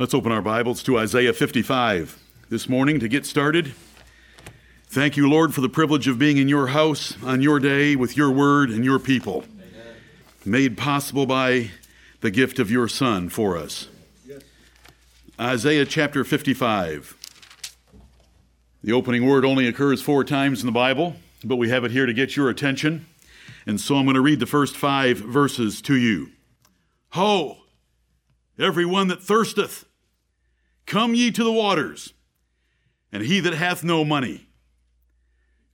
Let's open our Bibles to Isaiah 55 this morning to get started. Thank you, Lord, for the privilege of being in your house on your day with your word and your people, made possible by the gift of your Son for us. Isaiah chapter 55. The opening word only occurs four times in the Bible, but we have it here to get your attention. And so I'm going to read the first five verses to you. Ho, everyone that thirsteth, come ye to the waters, and he that hath no money.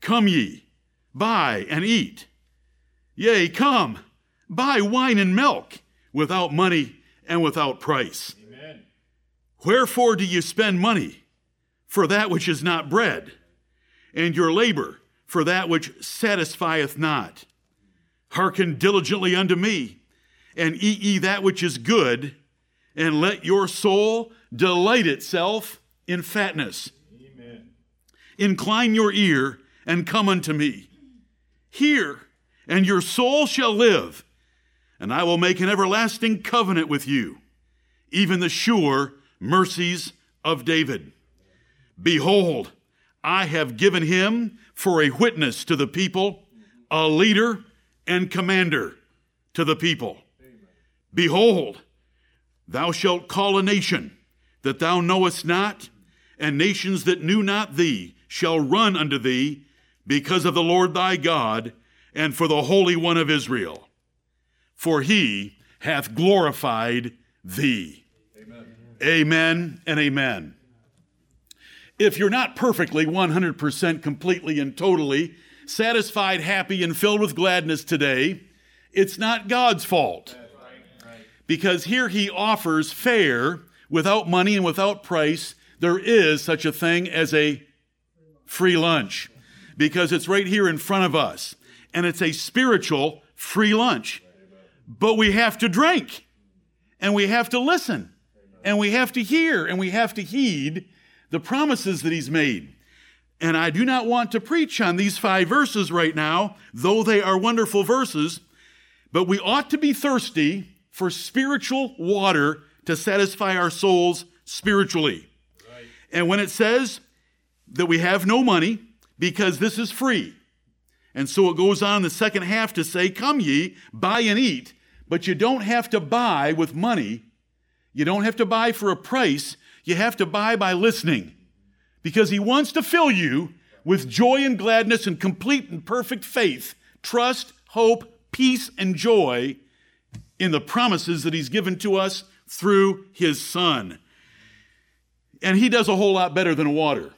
Come ye, buy and eat. Yea, come, buy wine and milk without money and without price. Amen. Wherefore do you spend money for that which is not bread, and your labor for that which satisfieth not? Hearken diligently unto me, and eat ye that which is good, and let your soul delight itself in fatness. Amen. Incline your ear and come unto me. Hear, and your soul shall live, and I will make an everlasting covenant with you, even the sure mercies of David. Behold, I have given him for a witness to the people, a leader and commander to the people. Amen. Behold, thou shalt call a nation that thou knowest not, and nations that knew not thee shall run unto thee because of the Lord thy God and for the Holy One of Israel. For he hath glorified thee. Amen, amen and amen. If you're not perfectly 100% completely and totally satisfied, happy, and filled with gladness today, it's not God's fault. Because here he offers fare, without money and without price, there is such a thing as a free lunch. Because it's right here in front of us. And it's a spiritual free lunch. But we have to drink. And we have to listen. And we have to hear. And we have to heed the promises that he's made. And I do not want to preach on these five verses right now, though they are wonderful verses, but we ought to be thirsty for spiritual water to satisfy our souls spiritually. Right. And when it says that we have no money because this is free, and so it goes on in the second half to say, Come ye, buy and eat, but you don't have to buy with money. You don't have to buy for a price. You have to buy by listening because he wants to fill you with joy and gladness and complete and perfect faith, trust, hope, peace, and joy in the promises that he's given to us through his son. And he does a whole lot better than water.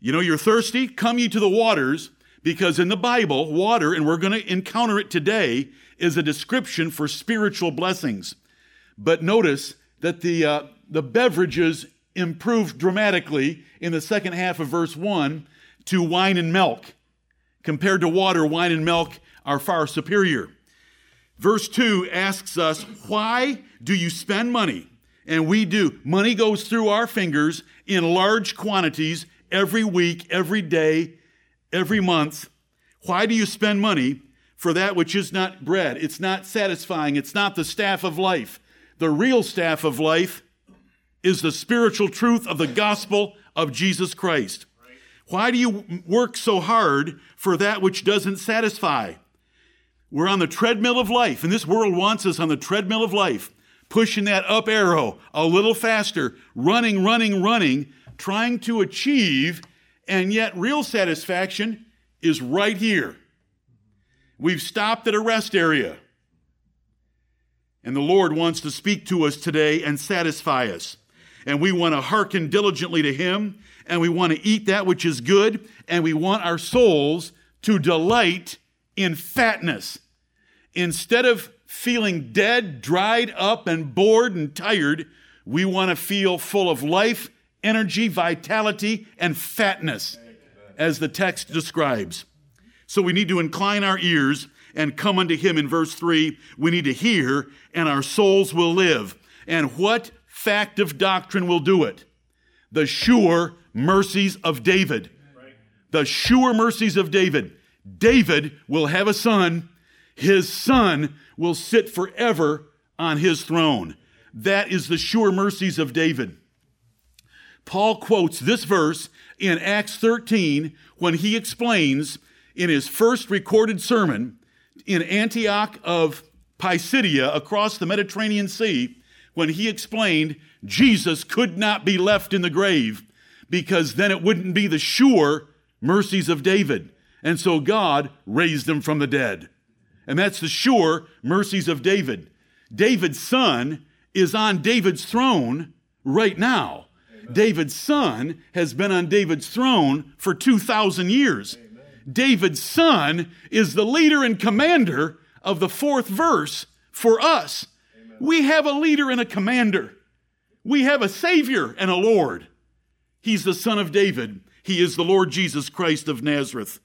You know, you're thirsty? Come ye to the waters, because in the Bible, water, and we're going to encounter it today, is a description for spiritual blessings. But notice that the, uh, the beverages improved dramatically in the second half of verse 1 to wine and milk. Compared to water, wine and milk are far superior. Verse 2 asks us, Why do you spend money? And we do. Money goes through our fingers in large quantities every week, every day, every month. Why do you spend money for that which is not bread? It's not satisfying. It's not the staff of life. The real staff of life is the spiritual truth of the gospel of Jesus Christ. Why do you work so hard for that which doesn't satisfy? We're on the treadmill of life, and this world wants us on the treadmill of life, pushing that up arrow a little faster, running, running, running, trying to achieve, and yet real satisfaction is right here. We've stopped at a rest area. And the Lord wants to speak to us today and satisfy us and we want to hearken diligently to Him, and we want to eat that which is good, and we want our souls to delight in fatness. Instead of feeling dead, dried up, and bored and tired, we want to feel full of life, energy, vitality, and fatness, as the text describes. So we need to incline our ears and come unto Him in verse 3. We need to hear, and our souls will live. And what fact of doctrine will do it. The sure mercies of David. The sure mercies of David. David will have a son. His son will sit forever on his throne. That is the sure mercies of David. Paul quotes this verse in Acts 13 when he explains in his first recorded sermon in Antioch of Pisidia across the Mediterranean Sea when he explained Jesus could not be left in the grave because then it wouldn't be the sure mercies of David. And so God raised him from the dead. And that's the sure mercies of David. David's son is on David's throne right now. Amen. David's son has been on David's throne for 2,000 years. Amen. David's son is the leader and commander of the fourth verse for us. Amen. We have a leader and a commander. We have a Savior and a Lord. He's the Son of David. He is the Lord Jesus Christ of Nazareth.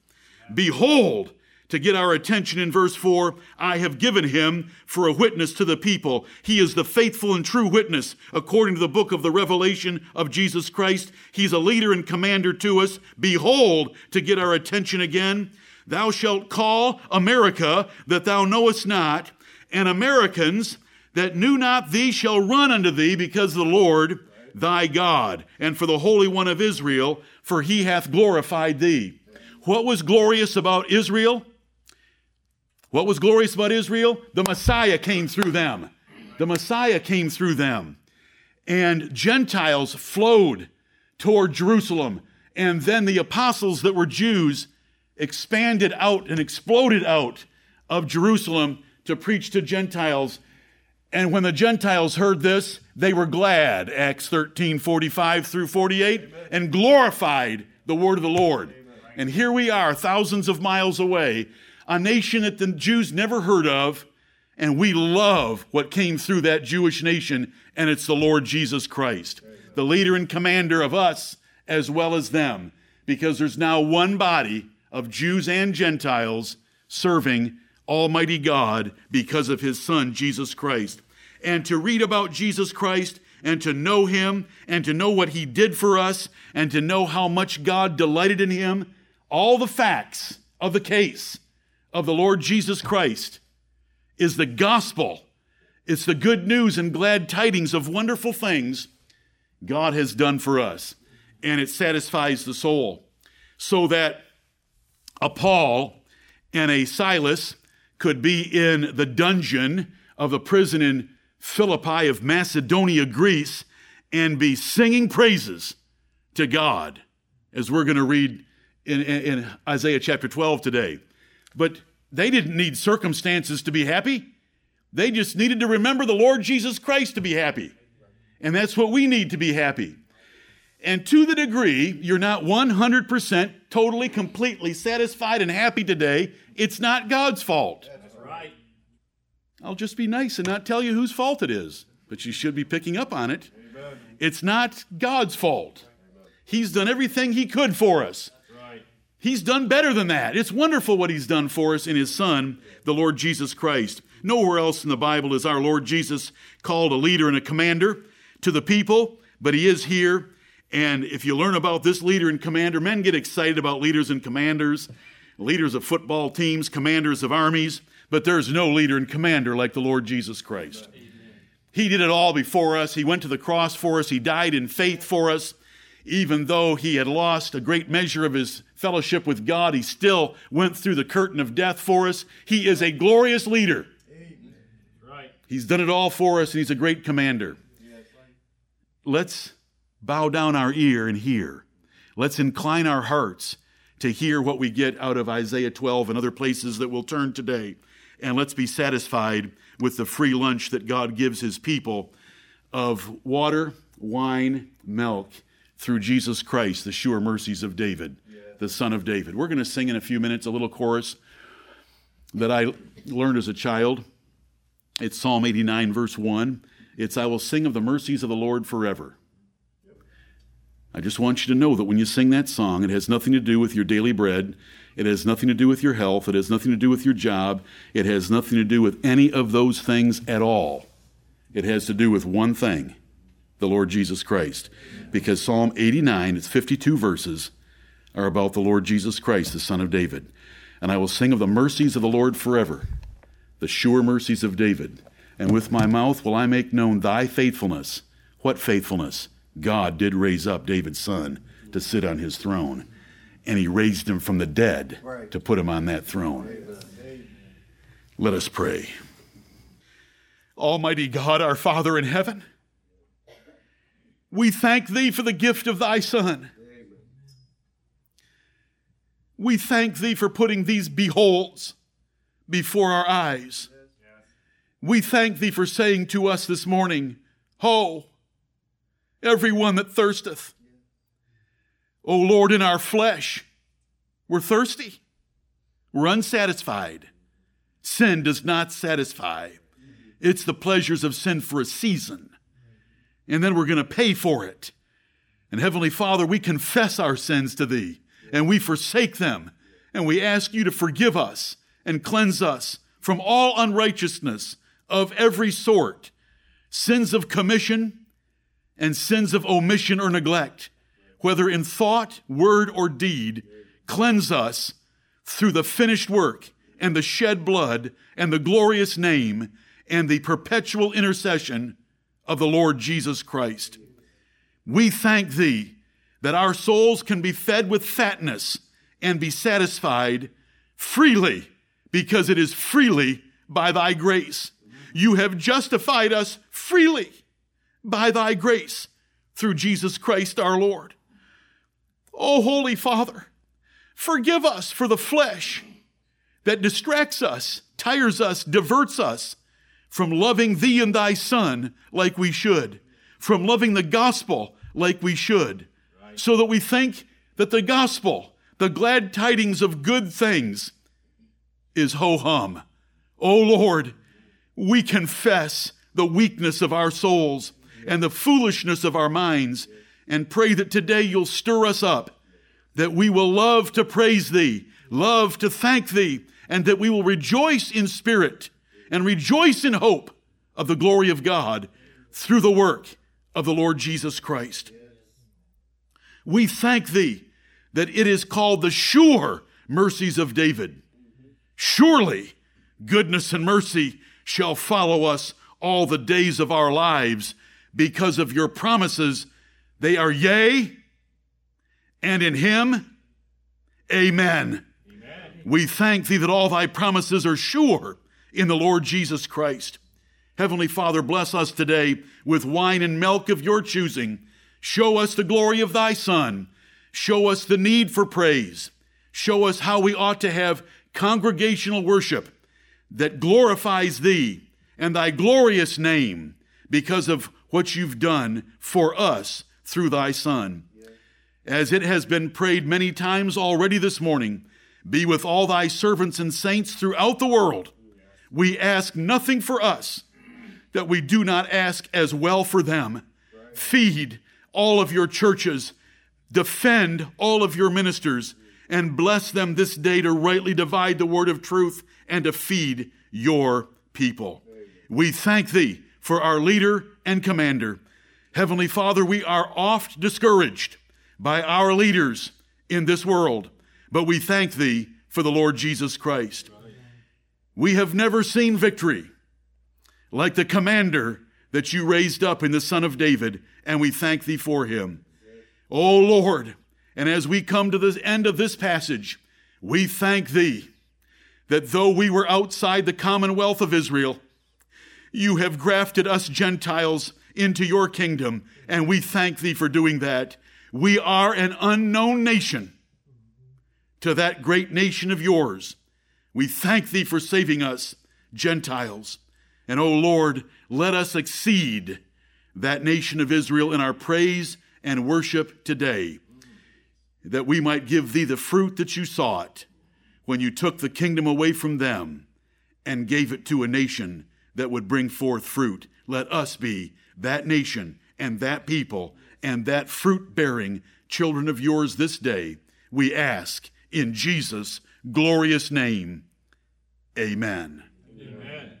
Behold, to get our attention in verse 4 I have given him for a witness to the people. He is the faithful and true witness according to the book of the Revelation of Jesus Christ. He's a leader and commander to us. Behold, to get our attention again, thou shalt call America that thou knowest not, and Americans that knew not thee shall run unto thee because the Lord thy God, and for the Holy One of Israel, for he hath glorified thee. What was glorious about Israel? What was glorious about Israel? The Messiah came through them. The Messiah came through them. And Gentiles flowed toward Jerusalem. And then the apostles that were Jews expanded out and exploded out of Jerusalem to preach to Gentiles. And when the Gentiles heard this, they were glad, Acts 13 45 through 48, Amen. and glorified the word of the Lord. Amen. And here we are, thousands of miles away, a nation that the Jews never heard of, and we love what came through that Jewish nation, and it's the Lord Jesus Christ, the leader and commander of us as well as them, because there's now one body of Jews and Gentiles serving Almighty God because of his Son, Jesus Christ. And to read about Jesus Christ and to know him and to know what he did for us and to know how much God delighted in him, all the facts of the case of the Lord Jesus Christ is the gospel. It's the good news and glad tidings of wonderful things God has done for us. And it satisfies the soul. So that a Paul and a Silas could be in the dungeon of the prison in Philippi of Macedonia, Greece, and be singing praises to God, as we're going to read in, in, in Isaiah chapter 12 today. But they didn't need circumstances to be happy. They just needed to remember the Lord Jesus Christ to be happy. And that's what we need to be happy. And to the degree you're not 100% totally, completely satisfied and happy today, it's not God's fault. That's right. I'll just be nice and not tell you whose fault it is, but you should be picking up on it. Amen. It's not God's fault. He's done everything He could for us. He's done better than that. It's wonderful what he's done for us in his son, the Lord Jesus Christ. Nowhere else in the Bible is our Lord Jesus called a leader and a commander to the people, but he is here. And if you learn about this leader and commander, men get excited about leaders and commanders, leaders of football teams, commanders of armies, but there's no leader and commander like the Lord Jesus Christ. He did it all before us. He went to the cross for us. He died in faith for us. Even though he had lost a great measure of his fellowship with God, he still went through the curtain of death for us. He is a glorious leader. Right. He's done it all for us, and he's a great commander. Let's bow down our ear and hear. Let's incline our hearts to hear what we get out of Isaiah 12 and other places that we'll turn today. And let's be satisfied with the free lunch that God gives his people of water, wine, milk through Jesus Christ, the sure mercies of David the son of David. We're going to sing in a few minutes a little chorus that I learned as a child. It's Psalm 89, verse 1. It's, I will sing of the mercies of the Lord forever. I just want you to know that when you sing that song, it has nothing to do with your daily bread. It has nothing to do with your health. It has nothing to do with your job. It has nothing to do with any of those things at all. It has to do with one thing the Lord Jesus Christ. Because Psalm 89, it's 52 verses, are about the Lord Jesus Christ, the Son of David. And I will sing of the mercies of the Lord forever, the sure mercies of David. and with my mouth will I make known thy faithfulness. What faithfulness? God did raise up David's son to sit on his throne, and he raised him from the dead right. to put him on that throne. Amen. Let us pray. Almighty God, our Father in heaven, we thank thee for the gift of thy Son. We thank thee for putting these beholds before our eyes. We thank thee for saying to us this morning, Ho, everyone that thirsteth. O Lord, in our flesh, we're thirsty. We're unsatisfied. Sin does not satisfy. It's the pleasures of sin for a season. And then we're going to pay for it. And Heavenly Father, we confess our sins to Thee and we forsake them. And we ask You to forgive us and cleanse us from all unrighteousness of every sort, sins of commission and sins of omission or neglect, whether in thought, word, or deed, cleanse us through the finished work and the shed blood and the glorious name and the perpetual intercession of the Lord Jesus Christ. We thank thee that our souls can be fed with fatness and be satisfied freely because it is freely by thy grace. You have justified us freely by thy grace through Jesus Christ our Lord. O Holy Father, forgive us for the flesh that distracts us, tires us, diverts us from loving thee and thy Son like we should, from loving the gospel like we should, right. so that we think that the gospel, the glad tidings of good things, is ho hum. O Lord, we confess the weakness of our souls and the foolishness of our minds and pray that today you'll stir us up, that we will love to praise thee, love to thank thee, and that we will rejoice in spirit and rejoice in hope of the glory of God through the work of the Lord Jesus Christ. We thank thee that it is called the sure mercies of David. Surely goodness and mercy shall follow us all the days of our lives because of your promises. They are yea, and in him, amen. amen. We thank thee that all thy promises are sure in the Lord Jesus Christ. Heavenly Father, bless us today with wine and milk of your choosing. Show us the glory of thy Son. Show us the need for praise. Show us how we ought to have congregational worship that glorifies thee and thy glorious name because of what you've done for us through thy Son. As it has been prayed many times already this morning, be with all thy servants and saints throughout the world we ask nothing for us that we do not ask as well for them. Feed all of your churches, defend all of your ministers, and bless them this day to rightly divide the word of truth and to feed your people. We thank thee for our leader and commander. Heavenly Father, we are oft discouraged by our leaders in this world, but we thank thee for the Lord Jesus Christ. We have never seen victory like the commander that you raised up in the Son of David, and we thank thee for him. O Lord, and as we come to the end of this passage, we thank thee that though we were outside the commonwealth of Israel, you have grafted us Gentiles into your kingdom, and we thank thee for doing that. We are an unknown nation to that great nation of yours. We thank thee for saving us, Gentiles. And, O Lord, let us exceed that nation of Israel in our praise and worship today, that we might give thee the fruit that you sought when you took the kingdom away from them and gave it to a nation that would bring forth fruit. Let us be that nation and that people and that fruit bearing children of yours this day. We ask in Jesus' glorious name. Amen. Amen.